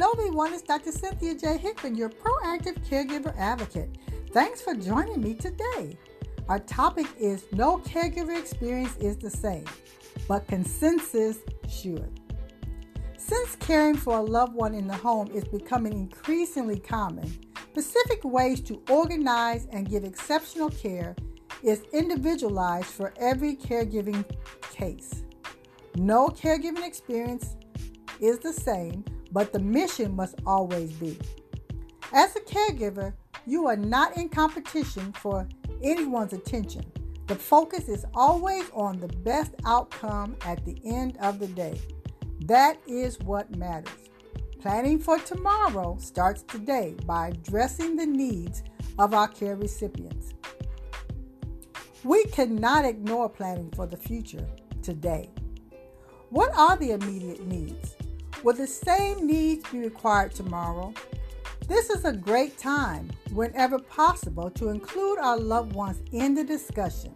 everyone. It's Dr. Cynthia J. Hickman, your proactive caregiver advocate. Thanks for joining me today. Our topic is No caregiver experience is the same, but consensus should. Since caring for a loved one in the home is becoming increasingly common, specific ways to organize and give exceptional care is individualized for every caregiving case. No caregiving experience is the same, but the mission must always be. As a caregiver, you are not in competition for anyone's attention. The focus is always on the best outcome at the end of the day. That is what matters. Planning for tomorrow starts today by addressing the needs of our care recipients. We cannot ignore planning for the future today. What are the immediate needs? Will the same needs be required tomorrow? This is a great time, whenever possible, to include our loved ones in the discussion.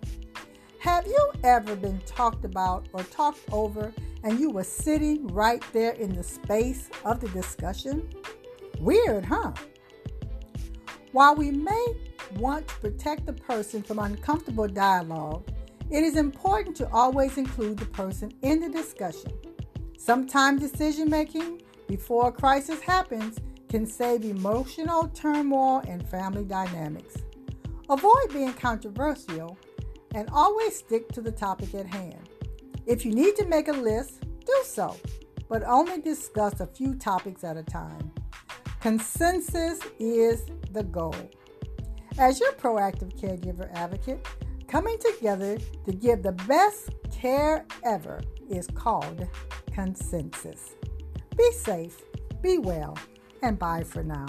Have you ever been talked about or talked over and you were sitting right there in the space of the discussion? Weird, huh? While we may want to protect the person from uncomfortable dialogue, it is important to always include the person in the discussion. Sometimes decision making before a crisis happens can save emotional turmoil and family dynamics. Avoid being controversial and always stick to the topic at hand. If you need to make a list, do so, but only discuss a few topics at a time. Consensus is the goal. As your proactive caregiver advocate, coming together to give the best care ever is called consensus. Be safe, be well, and bye for now.